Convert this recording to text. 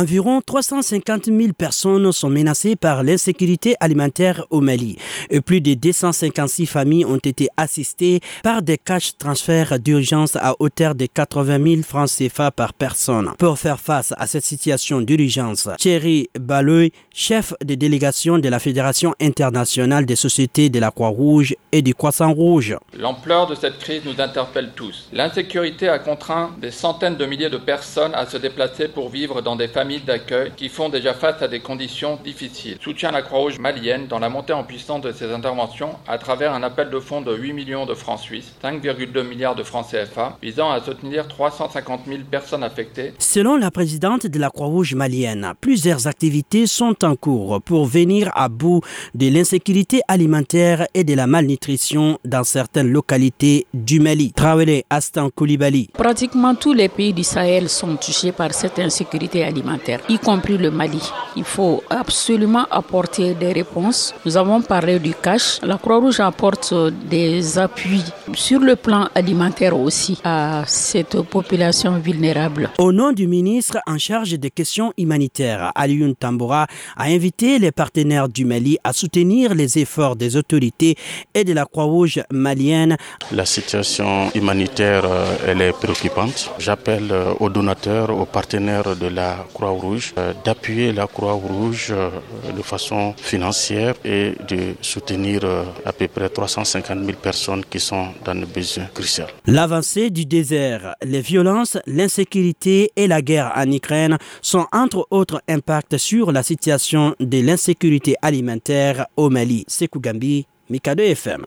Environ 350 000 personnes sont menacées par l'insécurité alimentaire au Mali et plus de 256 familles ont été assistées par des cash transferts d'urgence à hauteur de 80 000 francs CFA par personne. Pour faire face à cette situation d'urgence, Thierry Baloy, chef de délégation de la Fédération internationale des sociétés de la Croix-Rouge et du Croissant-Rouge. L'ampleur de cette crise nous interpelle tous. L'insécurité a contraint des centaines de milliers de personnes à se déplacer pour vivre dans des familles familles d'accueil qui font déjà face à des conditions difficiles. Soutient la Croix-Rouge malienne dans la montée en puissance de ses interventions à travers un appel de fonds de 8 millions de francs suisses, 5,2 milliards de francs CFA, visant à soutenir 350 000 personnes affectées. Selon la présidente de la Croix-Rouge malienne, plusieurs activités sont en cours pour venir à bout de l'insécurité alimentaire et de la malnutrition dans certaines localités du Mali. Traoré Astan Koulibaly. Pratiquement tous les pays du Sahel sont touchés par cette insécurité alimentaire y compris le Mali. Il faut absolument apporter des réponses. Nous avons parlé du cash. La Croix-Rouge apporte des appuis sur le plan alimentaire aussi à cette population vulnérable. Au nom du ministre en charge des questions humanitaires, Alioune Tamboura a invité les partenaires du Mali à soutenir les efforts des autorités et de la Croix-Rouge malienne. La situation humanitaire, euh, elle est préoccupante. J'appelle euh, aux donateurs, aux partenaires de la Croix-Rouge, euh, d'appuyer la Croix-Rouge euh, de façon financière et de soutenir euh, à peu près 350 000 personnes qui sont dans le besoin crucial. L'avancée du désert, les violences, l'insécurité et la guerre en Ukraine sont entre autres impacts sur la situation de l'insécurité alimentaire au Mali. Sekou Gambi, Mikado FM.